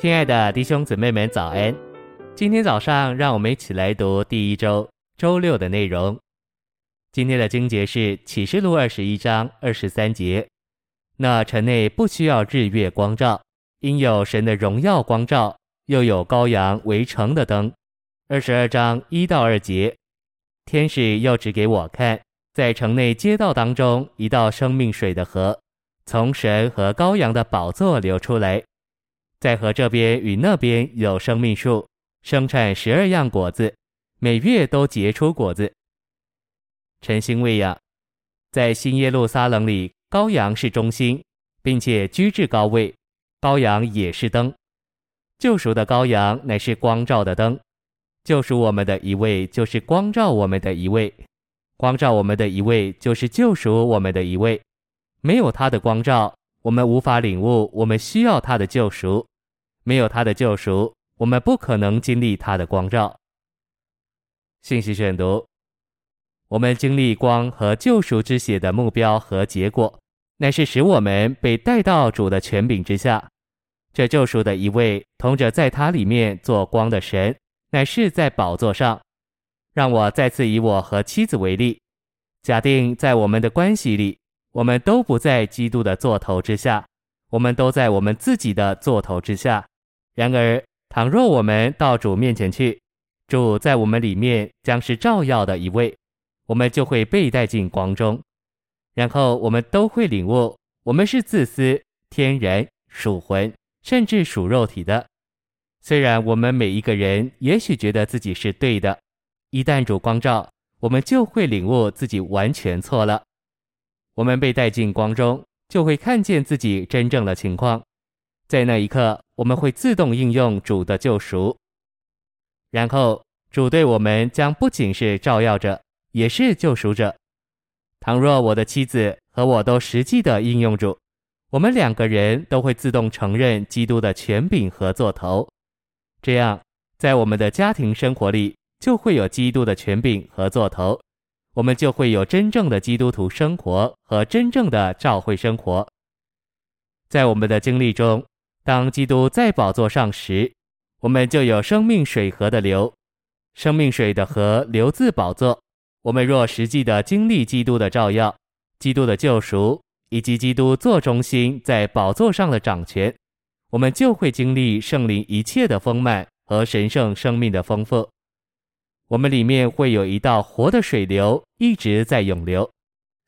亲爱的弟兄姊妹们，早安！今天早上，让我们一起来读第一周周六的内容。今天的经节是启示录二十一章二十三节。那城内不需要日月光照，因有神的荣耀光照，又有羔羊为城的灯。二十二章一到二节，天使又指给我看，在城内街道当中，一道生命水的河，从神和羔羊的宝座流出来。在河这边与那边有生命树，生产十二样果子，每月都结出果子。晨星喂养，在新耶路撒冷里，羔羊是中心，并且居至高位，羔羊也是灯。救赎的羔羊乃是光照的灯，救赎我们的一位就是光照我们的一位，光照我们的一位就是救赎我们的一位。没有他的光照，我们无法领悟我们需要他的救赎。没有他的救赎，我们不可能经历他的光照。信息选读：我们经历光和救赎之血的目标和结果，乃是使我们被带到主的权柄之下。这救赎的一位同着在他里面做光的神，乃是在宝座上。让我再次以我和妻子为例，假定在我们的关系里，我们都不在基督的座头之下，我们都在我们自己的座头之下。然而，倘若我们到主面前去，主在我们里面将是照耀的一位，我们就会被带进光中。然后，我们都会领悟，我们是自私、天然、属魂，甚至属肉体的。虽然我们每一个人也许觉得自己是对的，一旦主光照，我们就会领悟自己完全错了。我们被带进光中，就会看见自己真正的情况。在那一刻，我们会自动应用主的救赎，然后主对我们将不仅是照耀者，也是救赎者。倘若我的妻子和我都实际的应用主，我们两个人都会自动承认基督的权柄和座头。这样，在我们的家庭生活里，就会有基督的权柄和座头，我们就会有真正的基督徒生活和真正的教会生活。在我们的经历中。当基督在宝座上时，我们就有生命水河的流，生命水的河流自宝座。我们若实际的经历基督的照耀、基督的救赎，以及基督做中心在宝座上的掌权，我们就会经历圣灵一切的丰满和神圣生命的丰富。我们里面会有一道活的水流，一直在涌流。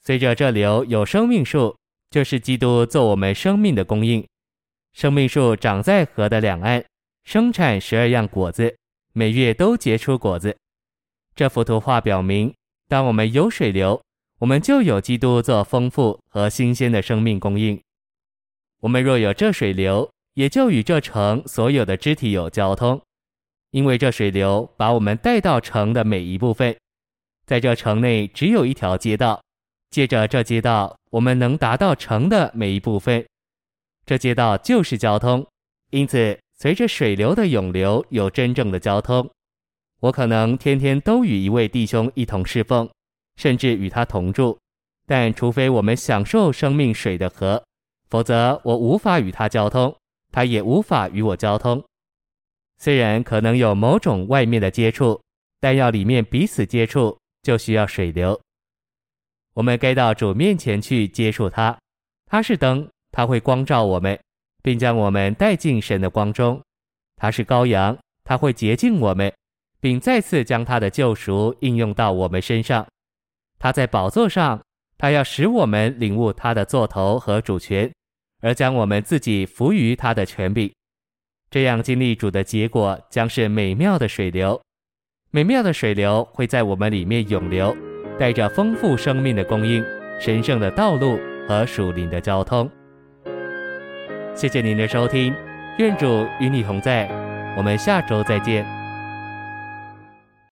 随着这流有生命树，就是基督做我们生命的供应。生命树长在河的两岸，生产十二样果子，每月都结出果子。这幅图画表明，当我们有水流，我们就有基督做丰富和新鲜的生命供应。我们若有这水流，也就与这城所有的肢体有交通，因为这水流把我们带到城的每一部分。在这城内只有一条街道，借着这街道，我们能达到城的每一部分。这街道就是交通，因此随着水流的涌流，有真正的交通。我可能天天都与一位弟兄一同侍奉，甚至与他同住，但除非我们享受生命水的河，否则我无法与他交通，他也无法与我交通。虽然可能有某种外面的接触，但要里面彼此接触，就需要水流。我们该到主面前去接触他，他是灯。他会光照我们，并将我们带进神的光中。他是羔羊，他会洁净我们，并再次将他的救赎应用到我们身上。他在宝座上，他要使我们领悟他的座头和主权，而将我们自己服于他的权柄。这样经历主的结果将是美妙的水流，美妙的水流会在我们里面涌流，带着丰富生命的供应、神圣的道路和属灵的交通。谢谢您的收听，愿主与你同在，我们下周再见。